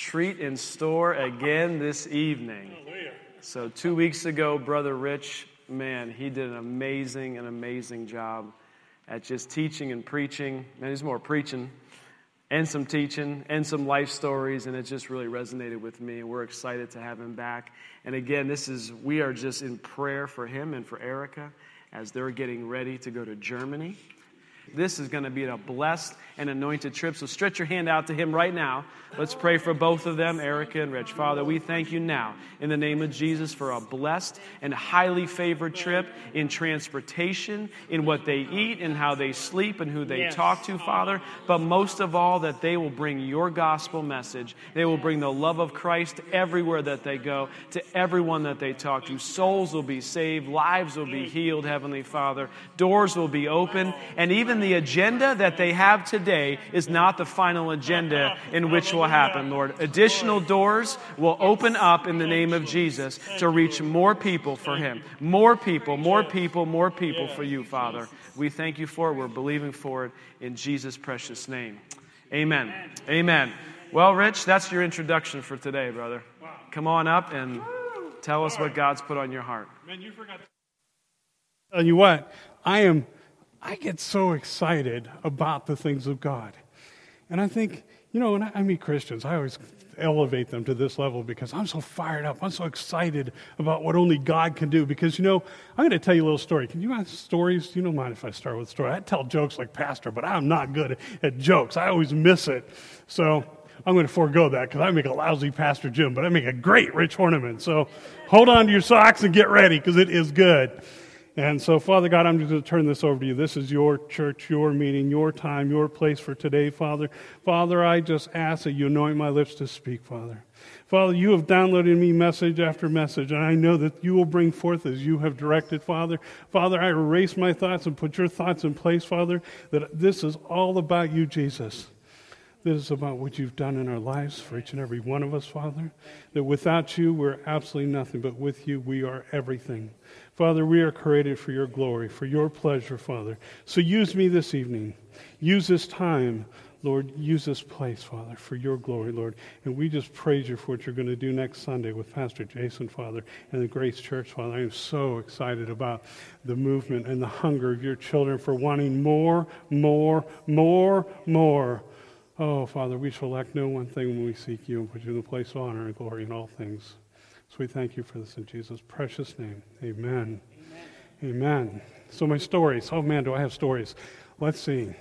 treat in store again this evening. So, two weeks ago, Brother Rich, man, he did an amazing, an amazing job at just teaching and preaching. Man, he's more preaching and some teaching and some life stories, and it just really resonated with me. And we're excited to have him back. And again, this is, we are just in prayer for him and for Erica as they're getting ready to go to Germany. This is going to be a blessed and anointed trip. So stretch your hand out to him right now. Let's pray for both of them, Erica and Rich. Father, we thank you now in the name of Jesus for a blessed and highly favored trip in transportation, in what they eat, and how they sleep, and who they yes. talk to, Father. But most of all, that they will bring your gospel message. They will bring the love of Christ everywhere that they go, to everyone that they talk to. Souls will be saved, lives will be mm. healed, Heavenly Father. Doors will be open, and even the agenda that they have today is not the final agenda in which will happen, Lord. Additional doors will open up in the name of Jesus to reach more people for Him. More people, more people, more people for you, Father. We thank you for it. We're believing for it in Jesus' precious name. Amen. Amen. Well, Rich, that's your introduction for today, brother. Come on up and tell us what God's put on your heart. Man, you forgot. Tell you what, I am. I get so excited about the things of God, and I think you know, when I, meet Christians, I always elevate them to this level because I'm so fired up. I'm so excited about what only God can do. Because, you know, I'm going to tell you a little story. Can you ask stories? You don't mind if I start with a story. I tell jokes like Pastor, but I'm not good at jokes. I always miss it. So I'm going to forego that because I make a lousy Pastor Jim, but I make a great Rich Horniman. So hold on to your socks and get ready because it is good. And so, Father God, I'm just going to turn this over to you. This is your church, your meeting, your time, your place for today, Father. Father, I just ask that you anoint my lips to speak, Father. Father, you have downloaded me message after message, and I know that you will bring forth as you have directed, Father. Father, I erase my thoughts and put your thoughts in place, Father, that this is all about you, Jesus. This is about what you've done in our lives for each and every one of us, Father. That without you, we're absolutely nothing, but with you, we are everything. Father, we are created for your glory, for your pleasure, Father. So use me this evening. Use this time, Lord. Use this place, Father, for your glory, Lord. And we just praise you for what you're going to do next Sunday with Pastor Jason, Father, and the Grace Church, Father. I am so excited about the movement and the hunger of your children for wanting more, more, more, more. Oh, Father, we shall lack no one thing when we seek you and put you in the place of honor and glory in all things. So we thank you for this in Jesus' precious name. Amen. Amen. Amen. So my stories. Oh man, do I have stories? Let's see.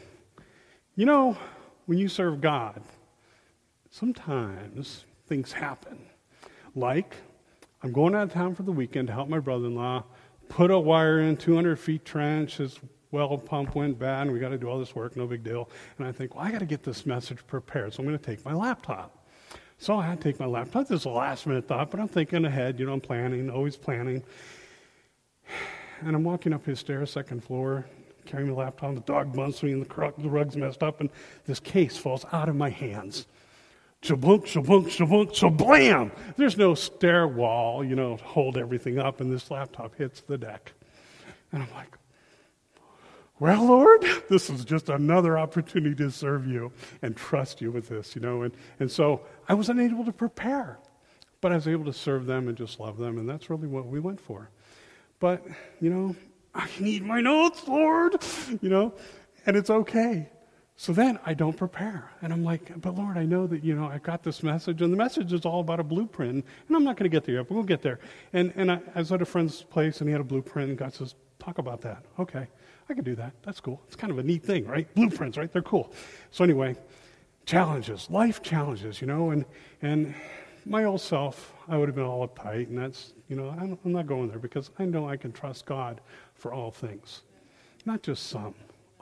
You know, when you serve God, sometimes things happen. Like, I'm going out of town for the weekend to help my brother in law put a wire in 200 feet trench. His well pump went bad, and we got to do all this work, no big deal. And I think, well, I got to get this message prepared, so I'm going to take my laptop. So I take my laptop. This is a last minute thought, but I'm thinking ahead. You know, I'm planning, always planning. And I'm walking up his stairs, second floor, carrying my laptop. The dog bumps me, and the, the rug's messed up, and this case falls out of my hands. Shabunk, shabunk, shabunk, shablam! There's no stair wall, you know, to hold everything up, and this laptop hits the deck. And I'm like, well, Lord, this is just another opportunity to serve you and trust you with this, you know. And, and so I was unable to prepare, but I was able to serve them and just love them, and that's really what we went for. But, you know, I need my notes, Lord, you know, and it's okay. So then I don't prepare. And I'm like, but Lord, I know that, you know, I got this message, and the message is all about a blueprint, and I'm not going to get there yet, but we'll get there. And, and I, I was at a friend's place, and he had a blueprint, and God says, talk about that. Okay. I could do that. That's cool. It's kind of a neat thing, right? Blueprints, right? They're cool. So anyway, challenges, life challenges, you know, and and my old self, I would have been all uptight, and that's, you know, I'm, I'm not going there because I know I can trust God for all things, not just some,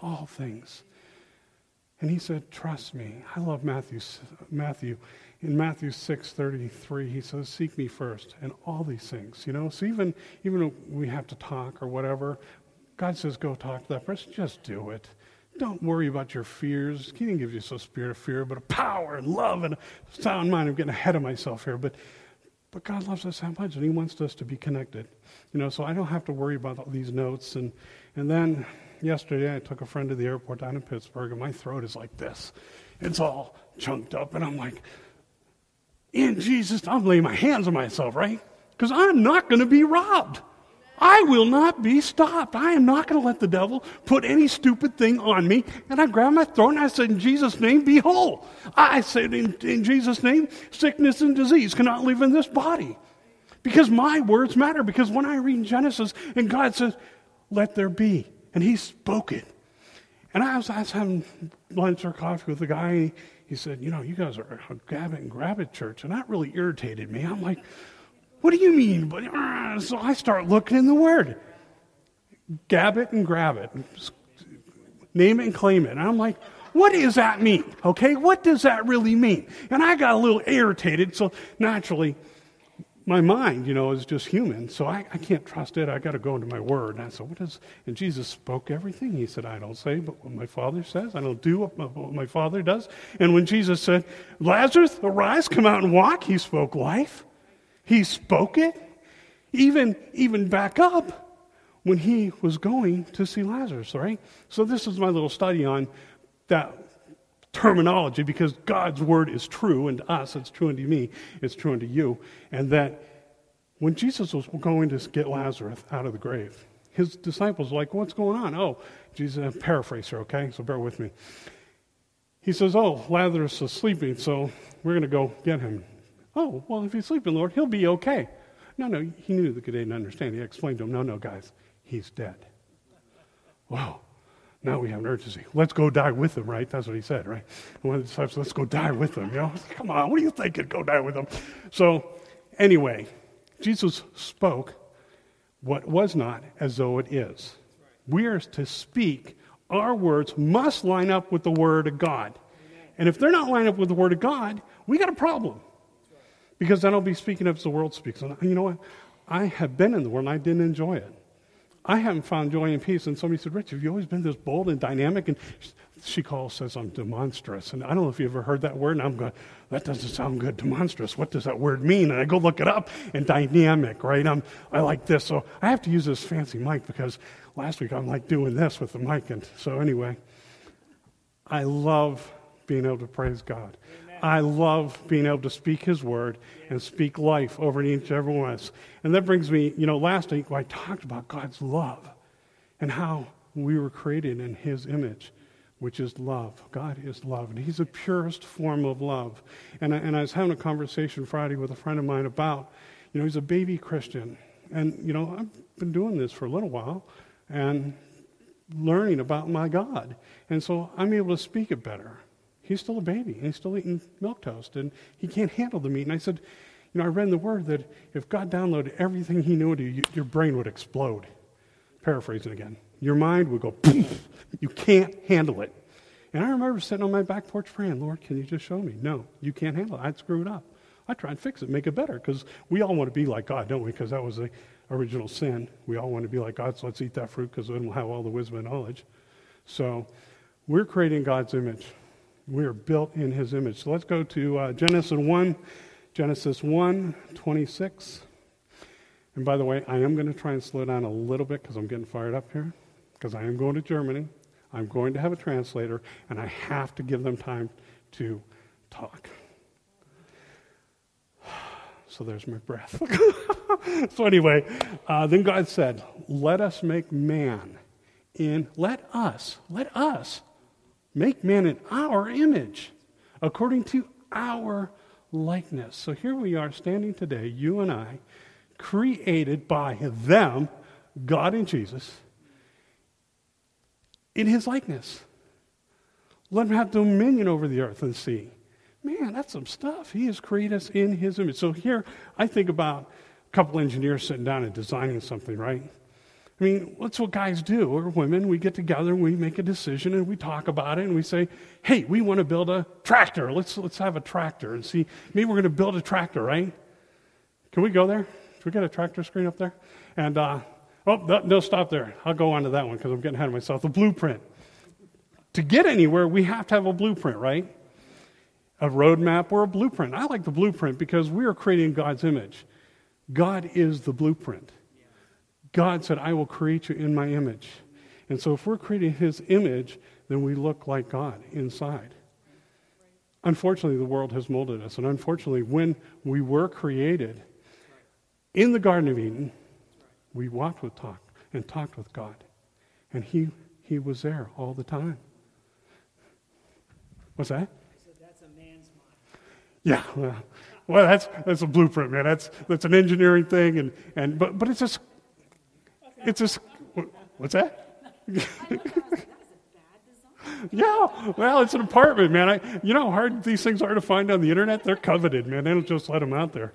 all things. And he said, Trust me. I love Matthew. Matthew. In Matthew 6 33, he says, Seek me first, and all these things. You know, so even, even we have to talk or whatever, God says, Go talk to that person. Just do it. Don't worry about your fears. He didn't give you a spirit of fear, but a power and love and a sound mind. I'm getting ahead of myself here, but but God loves us that much, and He wants us to be connected. You know, so I don't have to worry about all these notes. And and then yesterday I took a friend to the airport down in Pittsburgh, and my throat is like this. It's all chunked up, and I'm like, in Jesus, I'm laying my hands on myself, right? Because I'm not going to be robbed. I will not be stopped. I am not going to let the devil put any stupid thing on me. And I grabbed my throat and I said, In Jesus' name, be whole. I said, In, in Jesus' name, sickness and disease cannot live in this body. Because my words matter. Because when I read Genesis and God says, Let there be, and He spoke it. And I was, I was having lunch or coffee with a guy. He, he said, You know, you guys are a grab it and grab it church. And that really irritated me. I'm like, what do you mean? Uh, so I start looking in the Word. Gab it and grab it. Name it and claim it. And I'm like, what does that mean? Okay, what does that really mean? And I got a little irritated, so naturally, my mind, you know, is just human, so I, I can't trust it. I got to go into my word. And I said, what is, and Jesus spoke everything. He said, I don't say, but what my Father says. I don't do what my, what my Father does. And when Jesus said, Lazarus, arise, come out and walk, he spoke life. He spoke it. Even, even back up when he was going to see Lazarus, right? So this is my little study on that terminology because God's word is true, and to us it's true unto me, it's true unto you. And that when Jesus was going to get Lazarus out of the grave, his disciples were like, What's going on? Oh, Jesus, paraphrase here, okay? So bear with me. He says, Oh, Lazarus is sleeping, so we're going to go get him. Oh, well, if he's sleeping, Lord, he'll be okay. No, no, he knew that they didn't understand. He explained to them, no, no, guys, he's dead. Wow. Now we have an urgency. Let's go die with him, right? That's what he said, right? One of the disciples, let's go die with him. You know, come on, what are you thinking? Go die with him. So, anyway, Jesus spoke what was not as though it is. We are to speak. Our words must line up with the Word of God. And if they're not lined up with the Word of God, we got a problem. Because then I'll be speaking as the world speaks. And you know what? I have been in the world and I didn't enjoy it. I haven't found joy and peace. And somebody said, Rich, have you always been this bold and dynamic? And she calls, says I'm demonstrous. And I don't know if you ever heard that word. And I'm going, that doesn't sound good. Demonstrous. What does that word mean? And I go look it up. And dynamic, right? I'm, I like this. So I have to use this fancy mic because last week I'm like doing this with the mic. And so anyway, I love being able to praise God. I love being able to speak His word and speak life over each and every one of us. And that brings me, you know, last week I talked about God's love and how we were created in His image, which is love. God is love, and He's the purest form of love. And I, and I was having a conversation Friday with a friend of mine about, you know, he's a baby Christian. And, you know, I've been doing this for a little while and learning about my God. And so I'm able to speak it better he's still a baby and he's still eating milk toast and he can't handle the meat. And I said, you know, I read in the Word that if God downloaded everything he knew to you, your brain would explode. Paraphrasing again. Your mind would go, Poof. you can't handle it. And I remember sitting on my back porch praying, Lord, can you just show me? No, you can't handle it. I'd screw it up. I'd try and fix it, make it better, because we all want to be like God, don't we? Because that was the original sin. We all want to be like God, so let's eat that fruit because then we'll have all the wisdom and knowledge. So we're creating God's image. We are built in his image. So let's go to uh, Genesis 1, Genesis 1, 26. And by the way, I am going to try and slow down a little bit because I'm getting fired up here, because I am going to Germany. I'm going to have a translator, and I have to give them time to talk. So there's my breath. so, anyway, uh, then God said, Let us make man in, let us, let us Make man in our image, according to our likeness. So here we are standing today, you and I, created by them, God and Jesus, in his likeness. Let him have dominion over the earth and sea. Man, that's some stuff. He has created us in his image. So here I think about a couple engineers sitting down and designing something, right? I mean, that's what guys do, or women. We get together we make a decision and we talk about it and we say, hey, we want to build a tractor. Let's, let's have a tractor and see, maybe we're going to build a tractor, right? Can we go there? Should we get a tractor screen up there? And, uh, oh, no, no, stop there. I'll go on to that one because I'm getting ahead of myself. The blueprint. To get anywhere, we have to have a blueprint, right? A roadmap or a blueprint. I like the blueprint because we are creating God's image. God is the blueprint. God said, I will create you in my image. And so if we're creating his image, then we look like God inside. Unfortunately, the world has molded us. And unfortunately, when we were created in the Garden of Eden, we walked with talk and talked with God. And he, he was there all the time. What's that? that's a man's mind. Yeah, well, well, that's, that's a blueprint, man. That's, that's an engineering thing. And, and, but, but it's just it's just, what's that? yeah, well, it's an apartment, man. I, you know how hard these things are to find on the internet? They're coveted, man. They don't just let them out there.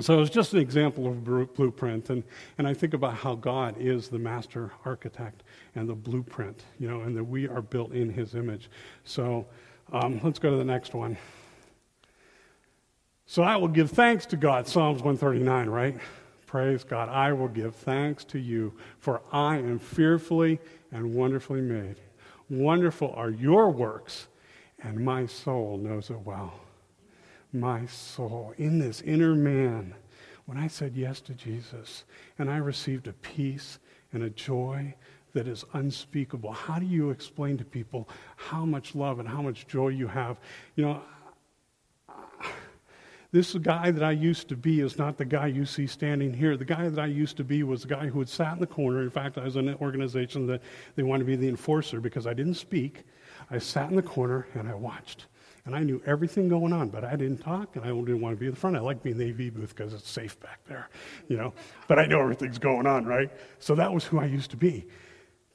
So it's just an example of blueprint, and, and I think about how God is the master architect and the blueprint, you know, and that we are built in His image. So um, let's go to the next one. So I will give thanks to God, Psalms 139, right? Praise God. I will give thanks to you, for I am fearfully and wonderfully made. Wonderful are your works, and my soul knows it well. My soul, in this inner man, when I said yes to Jesus and I received a peace and a joy that is unspeakable, how do you explain to people how much love and how much joy you have? You know, this guy that I used to be is not the guy you see standing here. The guy that I used to be was the guy who had sat in the corner. In fact, I was in an organization that they wanted to be the enforcer because I didn't speak. I sat in the corner and I watched. And I knew everything going on, but I didn't talk and I didn't want to be in the front. I like being in the AV booth because it's safe back there, you know. But I know everything's going on, right? So that was who I used to be.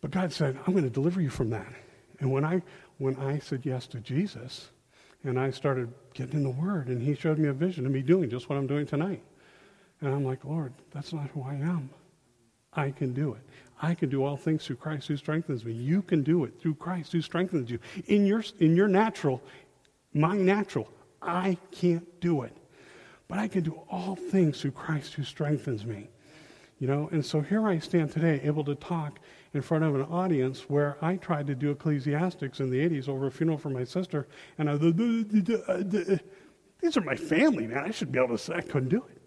But God said, I'm going to deliver you from that. And when I, when I said yes to Jesus, and I started getting in the Word, and He showed me a vision of me doing just what I'm doing tonight. And I'm like, Lord, that's not who I am. I can do it. I can do all things through Christ who strengthens me. You can do it through Christ who strengthens you. In your, in your natural, my natural, I can't do it. But I can do all things through Christ who strengthens me. You know, and so here I stand today, able to talk in front of an audience where I tried to do ecclesiastics in the 80s over a funeral for my sister, and I, uh, uh, these are my family, man. I should be able to say I couldn't do it.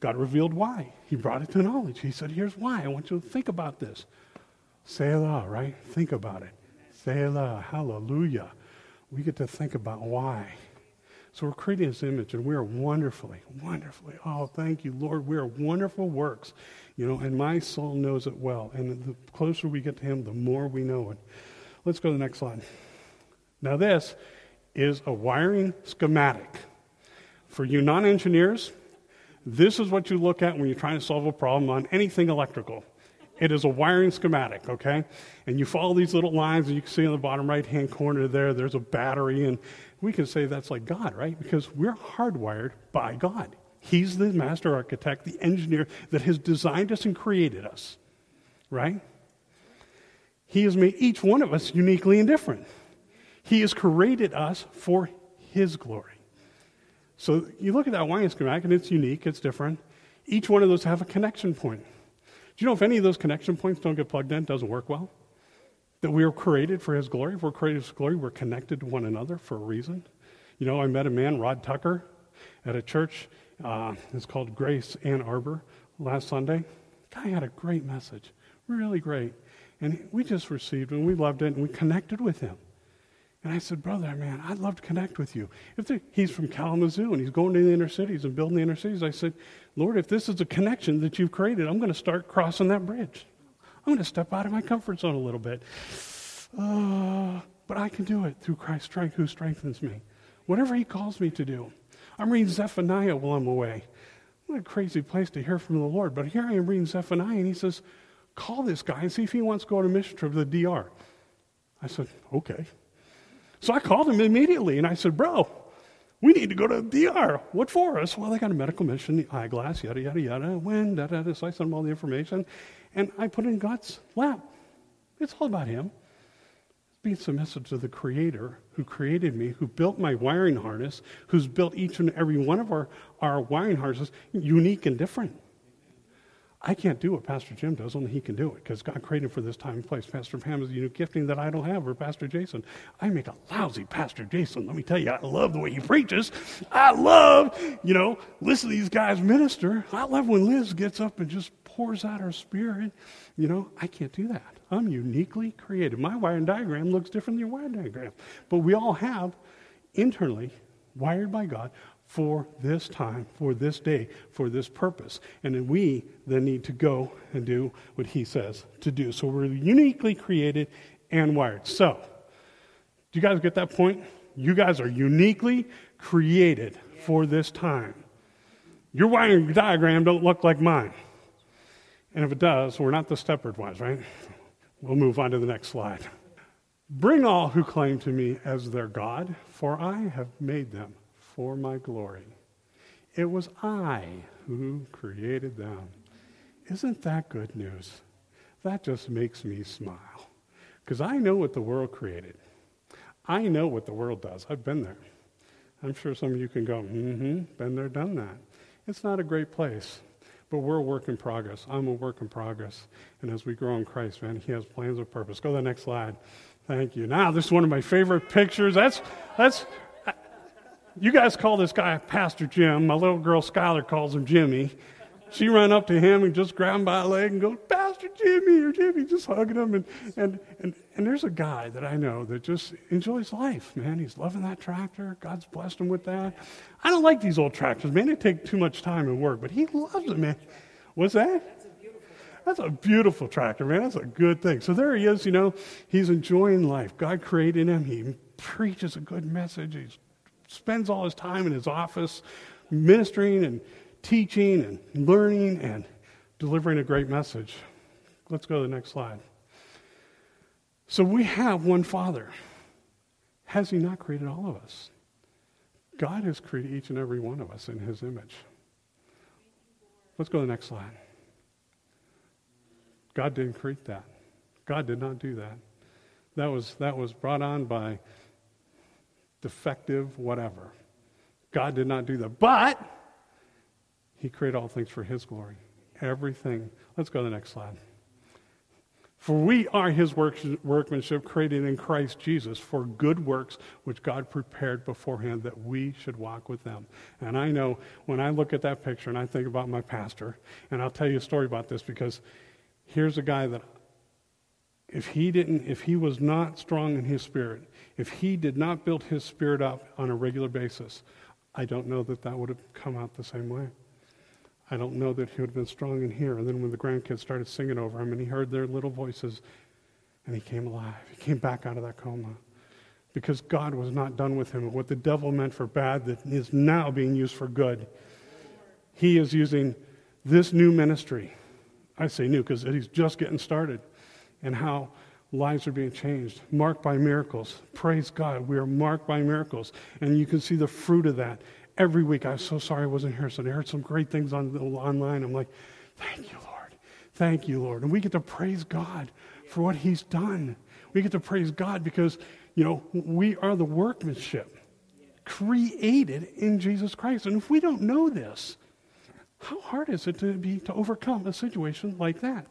God revealed why. He brought it to knowledge. He said, Here's why. I want you to think about this. Selah, right? Think about it. Selah, hallelujah. We get to think about why. So we're creating this image, and we are wonderfully, wonderfully. Oh, thank you, Lord. We are wonderful works, you know. And my soul knows it well. And the closer we get to Him, the more we know it. Let's go to the next slide. Now, this is a wiring schematic. For you non-engineers, this is what you look at when you're trying to solve a problem on anything electrical. It is a wiring schematic, okay? And you follow these little lines, and you can see in the bottom right hand corner there, there's a battery, and we can say that's like God, right? Because we're hardwired by God. He's the master architect, the engineer that has designed us and created us, right? He has made each one of us uniquely and different. He has created us for His glory. So you look at that wiring schematic, and it's unique, it's different. Each one of those have a connection point. Do you know if any of those connection points don't get plugged in, it doesn't work well? That we are created for His glory. If we're created for His glory, we're connected to one another for a reason. You know, I met a man, Rod Tucker, at a church. Uh, it's called Grace Ann Arbor last Sunday. Guy had a great message, really great. And we just received and we loved it and we connected with him. And I said, Brother, man, I'd love to connect with you. If he's from Kalamazoo and he's going to the inner cities and building the inner cities, I said, Lord, if this is a connection that you've created, I'm going to start crossing that bridge. I'm going to step out of my comfort zone a little bit. Uh, but I can do it through Christ's strength who strengthens me. Whatever he calls me to do. I'm reading Zephaniah while I'm away. What a crazy place to hear from the Lord. But here I am reading Zephaniah, and he says, Call this guy and see if he wants to go on a mission trip to the DR. I said, Okay. So I called him immediately, and I said, Bro, We need to go to the DR. What for us? Well, they got a medical mission, the eyeglass, yada, yada, yada. When, da, da, da. So I sent them all the information. And I put it in God's lap. It's all about Him. Being submissive to the Creator who created me, who built my wiring harness, who's built each and every one of our, our wiring harnesses unique and different. I can't do what Pastor Jim does, only he can do it because God created him for this time and place. Pastor Pam is a unique gifting that I don't have, or Pastor Jason. I make a lousy Pastor Jason. Let me tell you, I love the way he preaches. I love, you know, listen to these guys minister. I love when Liz gets up and just pours out her spirit. You know, I can't do that. I'm uniquely created. My wiring diagram looks different than your wiring diagram. But we all have internally, wired by God, for this time, for this day, for this purpose. And then we then need to go and do what he says to do. So we're uniquely created and wired. So, do you guys get that point? You guys are uniquely created for this time. Your wiring diagram don't look like mine. And if it does, we're not the Stepford ones, right? We'll move on to the next slide. Bring all who claim to me as their God, for I have made them for my glory. It was I who created them. Isn't that good news? That just makes me smile. Because I know what the world created. I know what the world does. I've been there. I'm sure some of you can go, mm hmm, been there, done that. It's not a great place, but we're a work in progress. I'm a work in progress. And as we grow in Christ, man, He has plans of purpose. Go to the next slide. Thank you. Now, this is one of my favorite pictures. That's, that's you guys call this guy Pastor Jim. My little girl Skylar calls him Jimmy. She ran up to him and just grabbed him by a leg and goes, Pastor Jimmy or Jimmy, just hugging him. And, and, and, and there's a guy that I know that just enjoys life, man. He's loving that tractor. God's blessed him with that. I don't like these old tractors, man. They take too much time and work, but he loves it, man. What's that? That's a beautiful tractor, man. That's a good thing. So there he is, you know, he's enjoying life. God created him. He preaches a good message. He's spends all his time in his office ministering and teaching and learning and delivering a great message. Let's go to the next slide. So we have one Father. Has he not created all of us? God has created each and every one of us in his image. Let's go to the next slide. God didn't create that. God did not do that. That was, that was brought on by defective, whatever. God did not do that. But He created all things for His glory. Everything. Let's go to the next slide. For we are His workmanship created in Christ Jesus for good works which God prepared beforehand that we should walk with them. And I know when I look at that picture and I think about my pastor, and I'll tell you a story about this because here's a guy that if he didn't if he was not strong in his spirit if he did not build his spirit up on a regular basis, I don't know that that would have come out the same way. I don't know that he would have been strong in here. And then when the grandkids started singing over him and he heard their little voices, and he came alive. He came back out of that coma. Because God was not done with him. What the devil meant for bad that is now being used for good. He is using this new ministry. I say new because he's just getting started. And how lives are being changed, marked by miracles. Praise God, we are marked by miracles. And you can see the fruit of that every week. I'm so sorry I wasn't here. So I heard some great things on, online. I'm like, thank you, Lord. Thank you, Lord. And we get to praise God for what He's done. We get to praise God because, you know, we are the workmanship created in Jesus Christ. And if we don't know this, how hard is it to be to overcome a situation like that?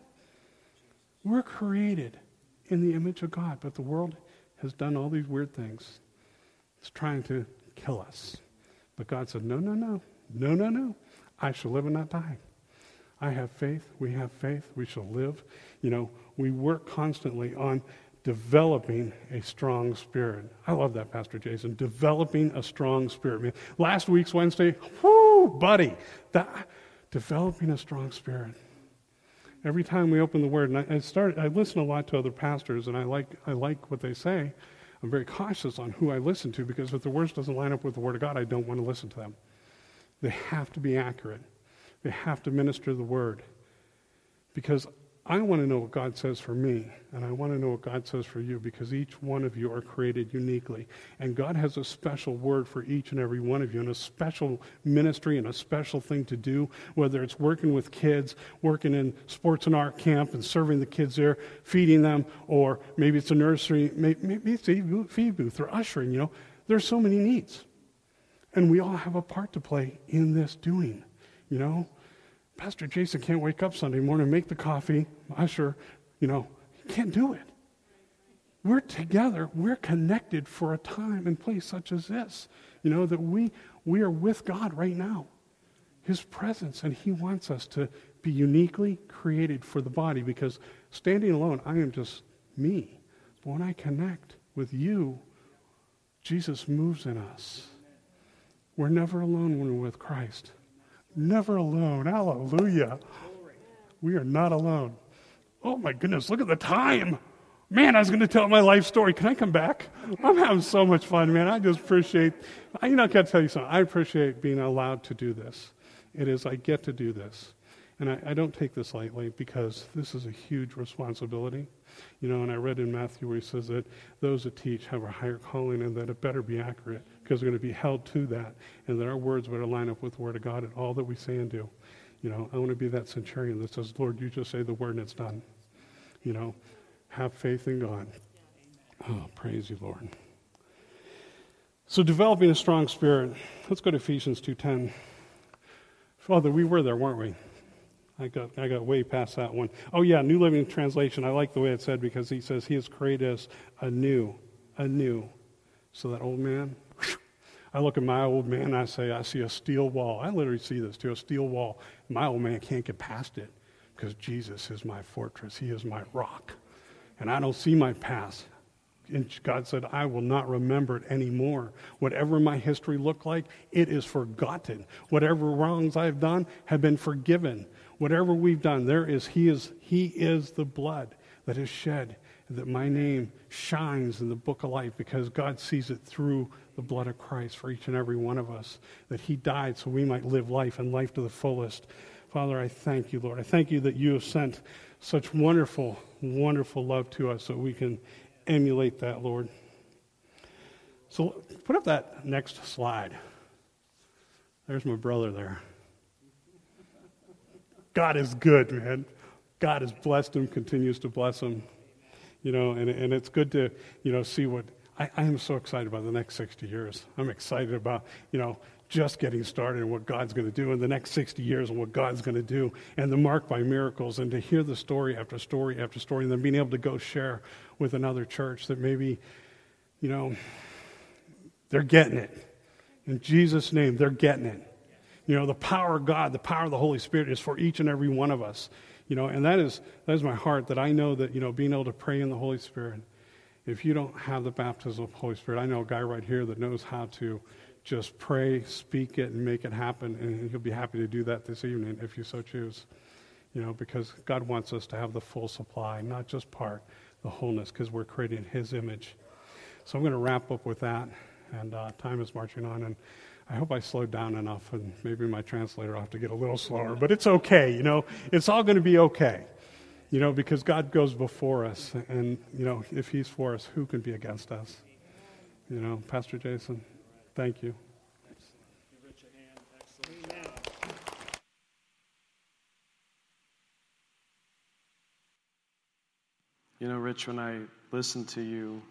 We're created in the image of God. But the world has done all these weird things. It's trying to kill us. But God said, No, no, no. No, no, no. I shall live and not die. I have faith. We have faith. We shall live. You know, we work constantly on developing a strong spirit. I love that, Pastor Jason. Developing a strong spirit. Man, last week's Wednesday, whoo, buddy, that, developing a strong spirit. Every time we open the Word, and I, I start, I listen a lot to other pastors, and I like, I like what they say. I'm very cautious on who I listen to because if the words doesn't line up with the Word of God, I don't want to listen to them. They have to be accurate. They have to minister the Word. Because I want to know what God says for me, and I want to know what God says for you because each one of you are created uniquely. And God has a special word for each and every one of you, and a special ministry and a special thing to do, whether it's working with kids, working in sports and art camp and serving the kids there, feeding them, or maybe it's a nursery, maybe it's a feed booth or ushering, you know. There's so many needs. And we all have a part to play in this doing, you know. Pastor Jason can't wake up Sunday morning, make the coffee, usher, you know, he can't do it. We're together, we're connected for a time and place such as this. You know, that we we are with God right now. His presence, and He wants us to be uniquely created for the body because standing alone, I am just me. But when I connect with you, Jesus moves in us. We're never alone when we're with Christ. Never alone. Hallelujah. We are not alone. Oh my goodness, look at the time. Man, I was going to tell my life story. Can I come back? I'm having so much fun, man. I just appreciate, I, you know, I got to tell you something. I appreciate being allowed to do this. It is, I get to do this. And I, I don't take this lightly because this is a huge responsibility. You know, and I read in Matthew where he says that those that teach have a higher calling and that it better be accurate because we're going to be held to that and that our words better line up with the Word of God and all that we say and do. You know, I want to be that centurion that says, Lord, you just say the word and it's done. You know, have faith in God. Oh, praise you, Lord. So developing a strong spirit. Let's go to Ephesians 2.10. Father, we were there, weren't we? I got, I got way past that one. Oh, yeah, New Living Translation. I like the way it said because he says he has created us anew, anew. So that old man, I look at my old man and I say, I see a steel wall. I literally see this too, a steel wall. My old man can't get past it because Jesus is my fortress. He is my rock. And I don't see my past. And God said, I will not remember it anymore. Whatever my history looked like, it is forgotten. Whatever wrongs I've done have been forgiven. Whatever we've done, there is He is He is the blood that is shed, that my name shines in the book of life because God sees it through the blood of Christ for each and every one of us, that He died so we might live life and life to the fullest. Father, I thank you, Lord. I thank you that you have sent such wonderful, wonderful love to us so we can emulate that, Lord. So put up that next slide. There's my brother there. God is good, man. God has blessed him, continues to bless him. You know, and, and it's good to, you know, see what I, I am so excited about the next 60 years. I'm excited about, you know, just getting started and what God's going to do in the next 60 years and what God's going to do and the mark by miracles and to hear the story after story after story and then being able to go share with another church that maybe, you know, they're getting it. In Jesus' name, they're getting it. You know, the power of God, the power of the Holy Spirit is for each and every one of us. You know, and that is that is my heart that I know that, you know, being able to pray in the Holy Spirit if you don't have the baptism of the Holy Spirit, I know a guy right here that knows how to just pray, speak it, and make it happen, and he'll be happy to do that this evening if you so choose. You know, because God wants us to have the full supply, not just part, the wholeness, because we're created His image. So I'm going to wrap up with that, and uh, time is marching on, and I hope I slowed down enough, and maybe my translator will have to get a little slower, but it's okay. You know, it's all going to be okay. You know, because God goes before us, and, you know, if He's for us, who can be against us? You know, Pastor Jason, thank you. You know, Rich, when I listen to you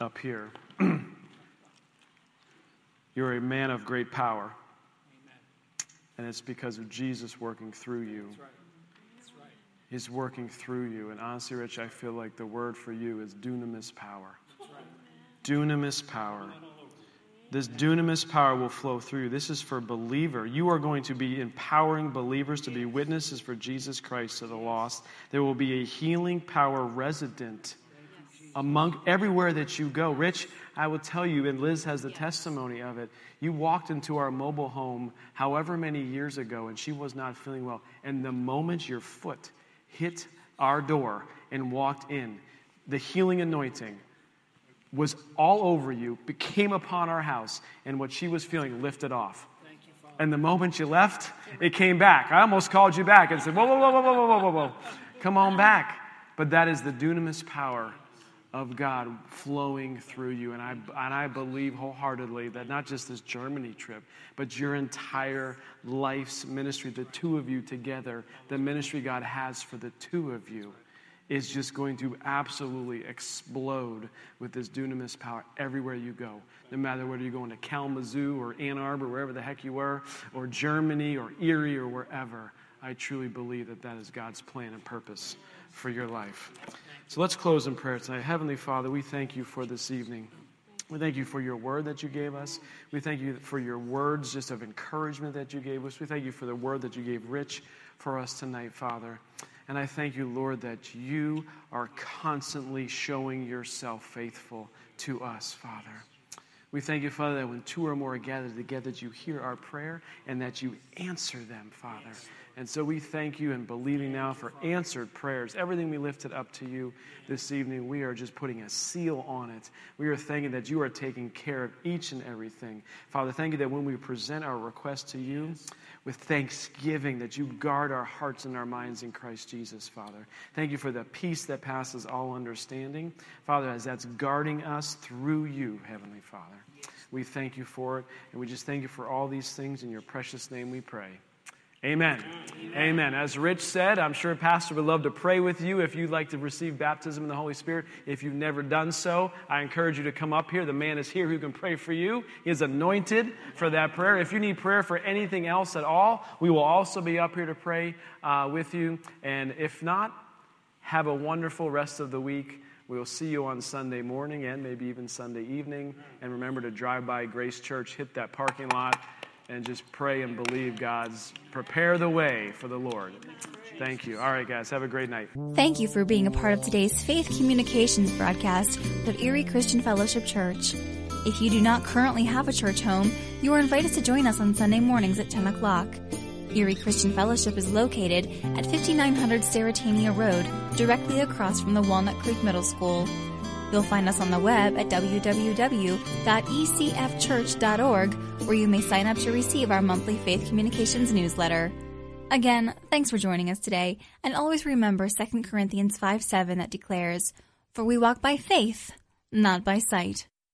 up here, you're a man of great power. And it's because of Jesus working through you. He's working through you. And honestly, Rich, I feel like the word for you is dunamis power. Dunamis power. This dunamis power will flow through you. This is for believer. You are going to be empowering believers to be witnesses for Jesus Christ to the lost. There will be a healing power resident among everywhere that you go. Rich, I will tell you, and Liz has the testimony of it. You walked into our mobile home however many years ago, and she was not feeling well. And the moment your foot hit our door and walked in, the healing anointing was all over you, became upon our house, and what she was feeling lifted off. You, And the moment you left, it came back. I almost called you back and said, Whoa, whoa, whoa, whoa, whoa, whoa, whoa, whoa. Come on back. But that is the dunamis power of God flowing through you. And I, and I believe wholeheartedly that not just this Germany trip, but your entire life's ministry, the two of you together, the ministry God has for the two of you, is just going to absolutely explode with this dunamis power everywhere you go. No matter whether you're going to Kalamazoo or Ann Arbor, wherever the heck you were, or Germany or Erie or wherever, I truly believe that that is God's plan and purpose for your life. So let's close in prayer tonight. Heavenly Father, we thank you for this evening. We thank you for your word that you gave us. We thank you for your words just of encouragement that you gave us. We thank you for the word that you gave Rich for us tonight, Father. And I thank you, Lord, that you are constantly showing yourself faithful to us, Father. We thank you, Father, that when two or more are gathered together, that you hear our prayer and that you answer them, Father. And so we thank you and believing now for answered prayers. Everything we lifted up to you this evening, we are just putting a seal on it. We are thanking that you are taking care of each and everything. Father, thank you that when we present our request to you, with thanksgiving that you guard our hearts and our minds in Christ Jesus, Father. Thank you for the peace that passes all understanding, Father, as that's guarding us through you, Heavenly Father. We thank you for it, and we just thank you for all these things. In your precious name we pray. Amen. Amen. Amen. As Rich said, I'm sure Pastor would love to pray with you if you'd like to receive baptism in the Holy Spirit. If you've never done so, I encourage you to come up here. The man is here who can pray for you. He is anointed for that prayer. If you need prayer for anything else at all, we will also be up here to pray uh, with you. And if not, have a wonderful rest of the week. We will see you on Sunday morning and maybe even Sunday evening. And remember to drive by Grace Church, hit that parking lot and just pray and believe God's prepare the way for the Lord. Thank you. All right, guys, have a great night. Thank you for being a part of today's Faith Communications broadcast of Erie Christian Fellowship Church. If you do not currently have a church home, you are invited to join us on Sunday mornings at 10 o'clock. Erie Christian Fellowship is located at 5900 Sterrettania Road, directly across from the Walnut Creek Middle School. You'll find us on the web at www.ecfchurch.org, where you may sign up to receive our monthly Faith Communications newsletter. Again, thanks for joining us today, and always remember 2 Corinthians 5 7 that declares, For we walk by faith, not by sight.